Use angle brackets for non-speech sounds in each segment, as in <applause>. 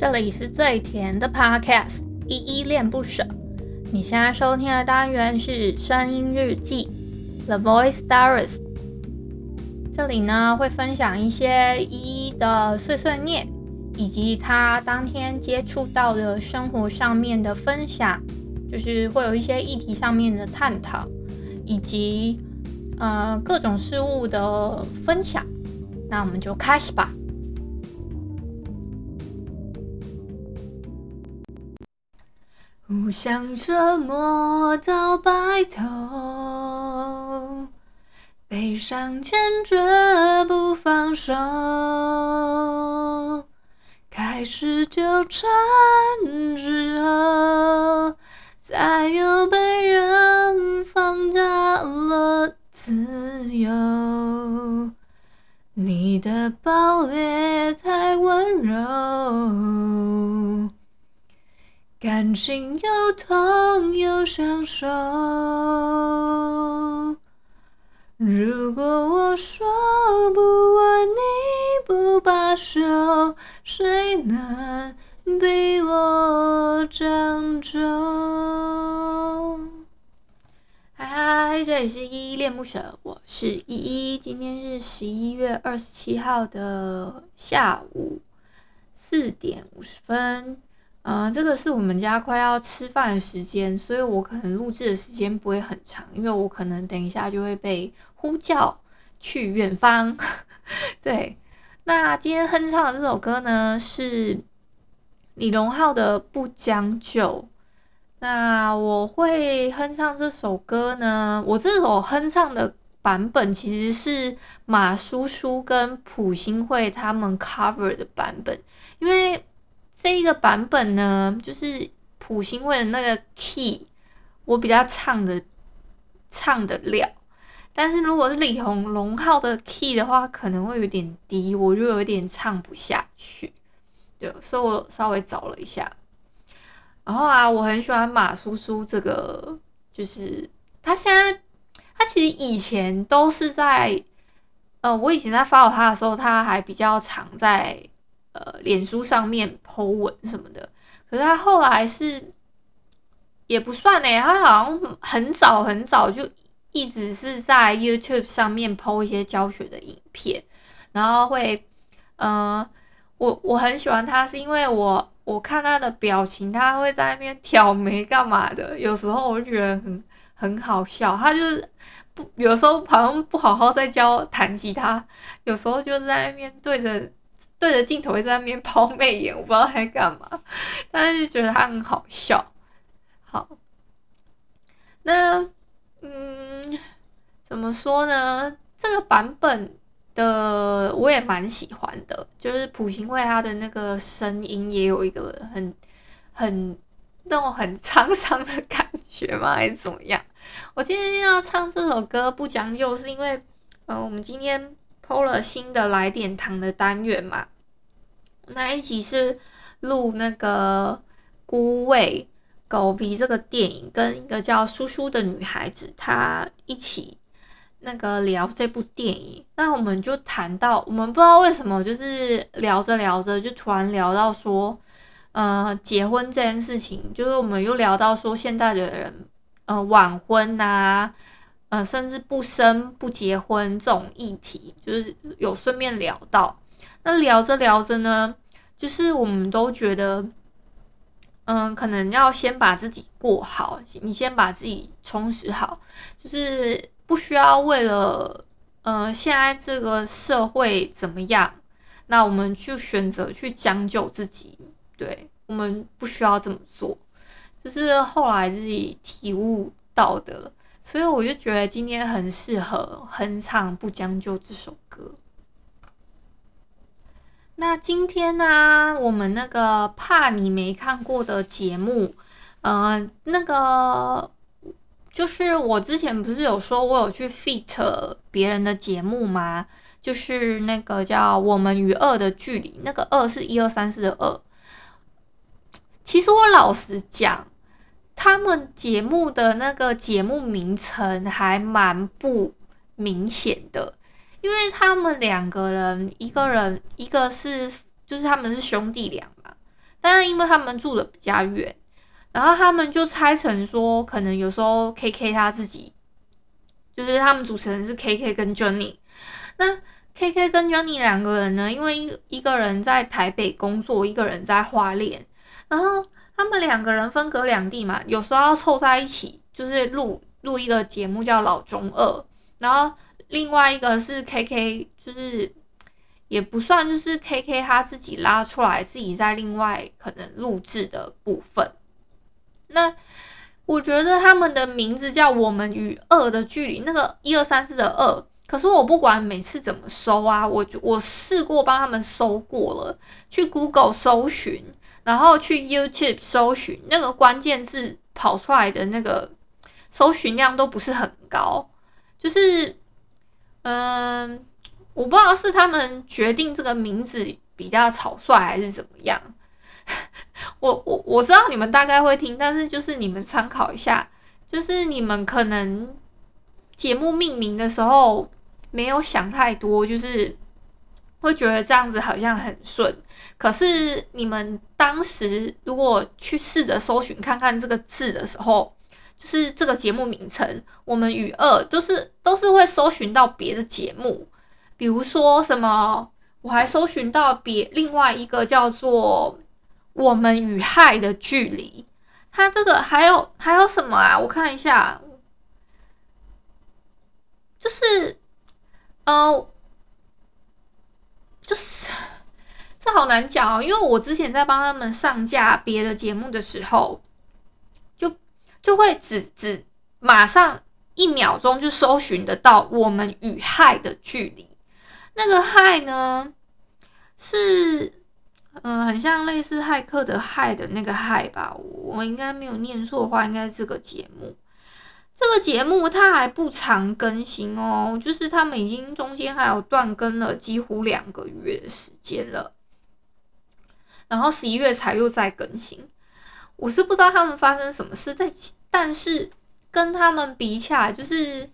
这里是最甜的 Podcast，依依恋不舍。你现在收听的单元是声音日记 The Voice Diaries。这里呢会分享一些依依的碎碎念，以及他当天接触到的生活上面的分享，就是会有一些议题上面的探讨，以及呃各种事物的分享。那我们就开始吧。互相折磨到白头，悲伤坚决不放手，开始纠缠之后，再又被人放大了自由。你的暴烈太温柔。感情又痛又享受。如果我说不吻你不罢休，谁能逼我将就？嗨嗨，这里是依依恋不舍，我是依依。今天是十一月二十七号的下午四点五十分。嗯、呃，这个是我们家快要吃饭的时间，所以我可能录制的时间不会很长，因为我可能等一下就会被呼叫去远方。<laughs> 对，那今天哼唱的这首歌呢，是李荣浩的《不将就》。那我会哼唱这首歌呢，我这首哼唱的版本其实是马叔叔跟朴信惠他们 cover 的版本，因为。这一个版本呢，就是朴信惠的那个 key，我比较唱的唱得了，但是如果是李红龙浩的 key 的话，可能会有点低，我就有点唱不下去。对，所以我稍微找了一下。然后啊，我很喜欢马叔叔这个，就是他现在，他其实以前都是在，呃，我以前在 follow 他的时候，他还比较常在。呃，脸书上面 po 文什么的，可是他后来是也不算呢，他好像很早很早就一直是在 YouTube 上面 po 一些教学的影片，然后会，嗯、呃，我我很喜欢他，是因为我我看他的表情，他会在那边挑眉干嘛的，有时候我就觉得很很好笑，他就是不有时候好像不好好在教弹吉他，有时候就在那边对着。对着镜头会在那边抛媚眼，我不知道他在干嘛，但是就觉得他很好笑。好，那嗯，怎么说呢？这个版本的我也蛮喜欢的，就是朴信惠他的那个声音也有一个很很那种很沧桑的感觉吗？还是怎么样？我今天要唱这首歌不将就，是因为嗯、呃，我们今天。偷了新的来点糖的单元嘛？那一集是录那个《孤味狗鼻》这个电影，跟一个叫苏苏的女孩子，她一起那个聊这部电影。那我们就谈到，我们不知道为什么，就是聊着聊着，就突然聊到说，呃，结婚这件事情，就是我们又聊到说，现在的人，呃，晚婚呐。呃，甚至不生不结婚这种议题，就是有顺便聊到。那聊着聊着呢，就是我们都觉得，嗯，可能要先把自己过好，你先把自己充实好，就是不需要为了，呃，现在这个社会怎么样，那我们就选择去将就自己。对，我们不需要这么做，就是后来自己体悟到的。所以我就觉得今天很适合哼唱《不将就》这首歌。那今天呢、我们那个怕你没看过的节目，嗯、呃，那个就是我之前不是有说我有去 feat 别人的节目吗？就是那个叫《我们与恶的距离》，那个“恶”是一二三四的“恶”。其实我老实讲。他们节目的那个节目名称还蛮不明显的，因为他们两个人，一个人一个是就是他们是兄弟俩嘛，但是因为他们住的比较远，然后他们就猜成说，可能有时候 KK 他自己，就是他们主持人是 KK 跟 Johnny，那 KK 跟 Johnny 两个人呢，因为一一个人在台北工作，一个人在花莲，然后他们两个人分隔两地嘛，有时候要凑在一起，就是录录一个节目叫老中二，然后另外一个是 KK，就是。也不算，就是 KK 他自己拉出来，自己在另外可能录制的部分。那我觉得他们的名字叫《我们与恶的距离》，那个一二三四的二。可是我不管每次怎么搜啊，我就我试过帮他们搜过了，去 Google 搜寻，然后去 YouTube 搜寻，那个关键字跑出来的那个搜寻量都不是很高，就是嗯。我不知道是他们决定这个名字比较草率还是怎么样。<laughs> 我我我知道你们大概会听，但是就是你们参考一下，就是你们可能节目命名的时候没有想太多，就是会觉得这样子好像很顺。可是你们当时如果去试着搜寻看看这个字的时候，就是这个节目名称“我们与恶”，都是都是会搜寻到别的节目。比如说什么，我还搜寻到别另外一个叫做“我们与害的距离”，它这个还有还有什么啊？我看一下，就是，呃，就是这好难讲哦，因为我之前在帮他们上架别的节目的时候，就就会只只马上一秒钟就搜寻得到“我们与害的距离”。那个害呢，是嗯、呃，很像类似骇客的骇的那个骇吧？我应该没有念错的话，应该是这个节目。这个节目它还不常更新哦，就是他们已经中间还有断更了几乎两个月的时间了，然后十一月才又再更新。我是不知道他们发生什么事，但但是跟他们比起来，就是。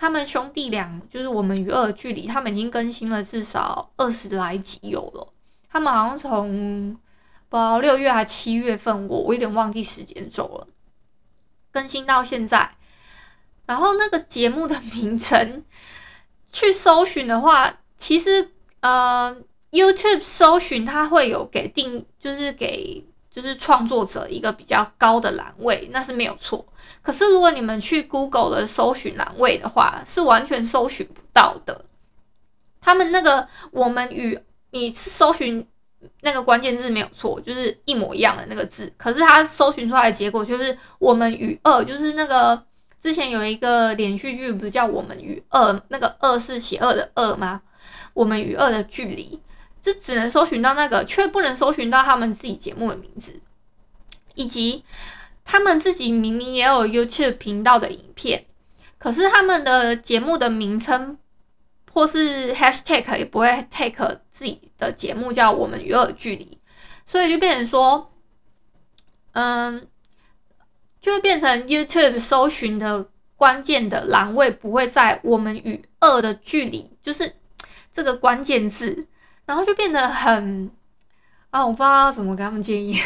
他们兄弟俩就是我们与恶距离，他们已经更新了至少二十来集有了。他们好像从不六月还七月份，我我有点忘记时间轴了，更新到现在。然后那个节目的名称 <laughs> 去搜寻的话，其实呃 YouTube 搜寻它会有给定，就是给。就是创作者一个比较高的栏位，那是没有错。可是如果你们去 Google 的搜寻栏位的话，是完全搜寻不到的。他们那个我们与你搜寻那个关键字没有错，就是一模一样的那个字。可是他搜寻出来的结果就是我们与恶，就是那个之前有一个连续剧不是叫我们与恶，那个恶是邪恶的恶吗？我们与恶的距离。就只能搜寻到那个，却不能搜寻到他们自己节目的名字，以及他们自己明明也有 YouTube 频道的影片，可是他们的节目的名称或是 Hashtag 也不会 take 自己的节目叫我们与恶距离，所以就变成说，嗯，就会变成 YouTube 搜寻的关键的栏位不会在我们与恶的距离，就是这个关键字。然后就变得很啊，我不知道怎么给他们建议，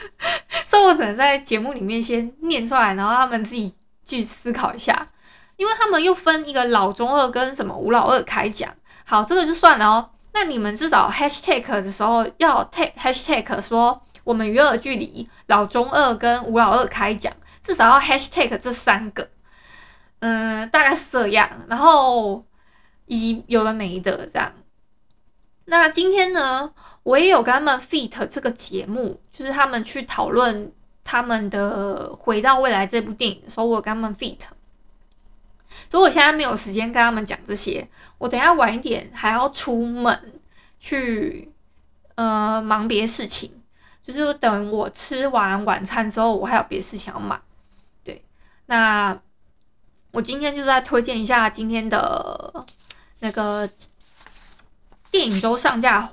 <laughs> 所以我只能在节目里面先念出来，然后他们自己去思考一下，因为他们又分一个老中二跟什么吴老二开讲。好，这个就算了哦。那你们至少 hashtag 的时候要 take hashtag 说我们与恶距离老中二跟吴老二开讲，至少要 hashtag 这三个，嗯，大概是这样。然后以及有的没的这样。那今天呢，我也有跟他们 feat 这个节目，就是他们去讨论他们的《回到未来》这部电影的时候，我跟他们 feat。所以我现在没有时间跟他们讲这些，我等下晚一点还要出门去，呃，忙别的事情，就是等我吃完晚餐之后，我还有别的事情要忙。对，那我今天就在推荐一下今天的那个。电影周上架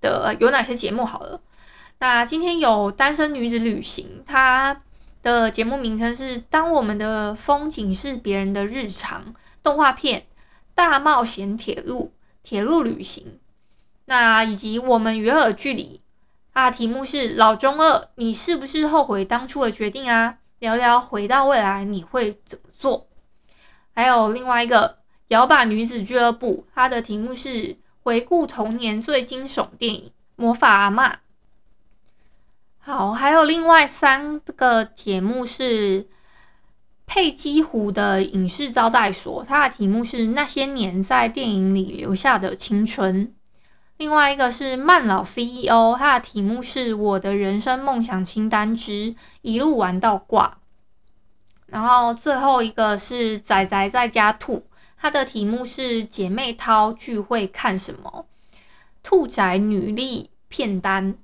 的有哪些节目？好了，那今天有《单身女子旅行》，它的节目名称是《当我们的风景是别人的日常》动画片《大冒险铁路铁路旅行》，那以及《我们与恶距离》，啊题目是老中二，你是不是后悔当初的决定啊？聊聊回到未来你会怎么做？还有另外一个摇把女子俱乐部，它的题目是回顾童年最惊悚电影《魔法阿嬷》。好，还有另外三个节目是佩姬湖的影视招待所，它的题目是那些年在电影里留下的青春。另外一个是慢老 CEO，它的题目是我的人生梦想清单之一路玩到挂。然后最后一个是仔仔在家兔，它的题目是姐妹淘聚会看什么？兔宅女力片单。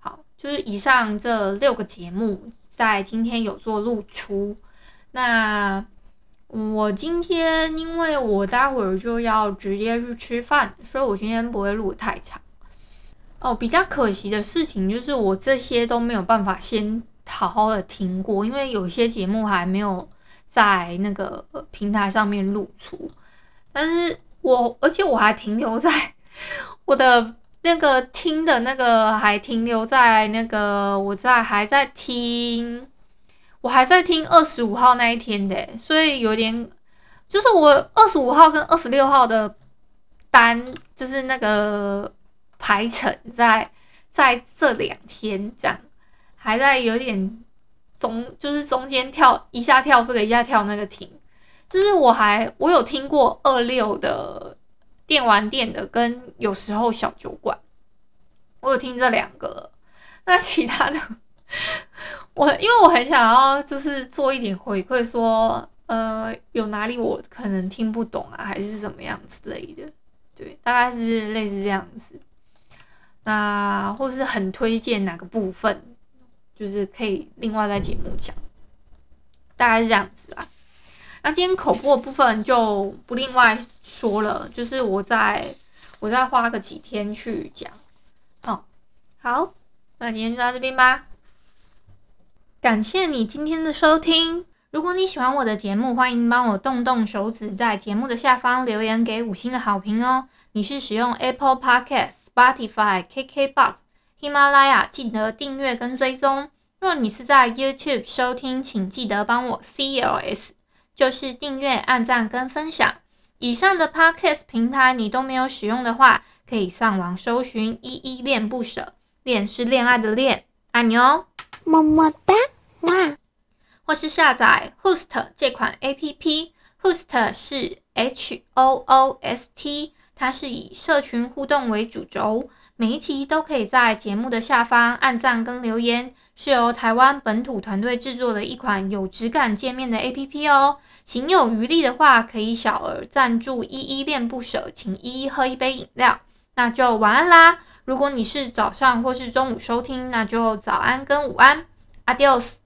好，就是以上这六个节目在今天有做露出。那我今天因为我待会儿就要直接去吃饭，所以我今天不会录太长。哦，比较可惜的事情就是我这些都没有办法先好好的听过，因为有些节目还没有在那个平台上面露出。但是我而且我还停留在 <laughs> 我的那个听的那个还停留在那个我在还在听。我还在听二十五号那一天的，所以有点，就是我二十五号跟二十六号的单，就是那个排程在在这两天这样，还在有点中，就是中间跳一下跳这个一下跳那个停，就是我还我有听过二六的电玩店的跟有时候小酒馆，我有听这两个，那其他的。我因为我很想要，就是做一点回馈，说，呃，有哪里我可能听不懂啊，还是怎么样之类的，对，大概是类似这样子。那或是很推荐哪个部分，就是可以另外在节目讲，大概是这样子啊。今天口播的部分就不另外说了，就是我再我再花个几天去讲。哦，好，那今天就到这边吧。感谢你今天的收听。如果你喜欢我的节目，欢迎帮我动动手指，在节目的下方留言给五星的好评哦。你是使用 Apple Podcast、Spotify、KKBox、喜马拉雅，记得订阅跟追踪。若你是在 YouTube 收听，请记得帮我 CLS，就是订阅、按赞跟分享。以上的 Podcast 平台你都没有使用的话，可以上网搜寻“依依恋不舍”，恋是恋爱的恋，爱你哦。么么哒，哇！或是下载 Hoost 这款 APP，Hoost 是 H O O S T，它是以社群互动为主轴，每一期都可以在节目的下方按赞跟留言，是由台湾本土团队制作的一款有质感界面的 APP 哦。行有余力的话，可以小额赞助依依恋不舍，请依依喝一杯饮料，那就晚安啦。如果你是早上或是中午收听，那就早安跟午安，Adios。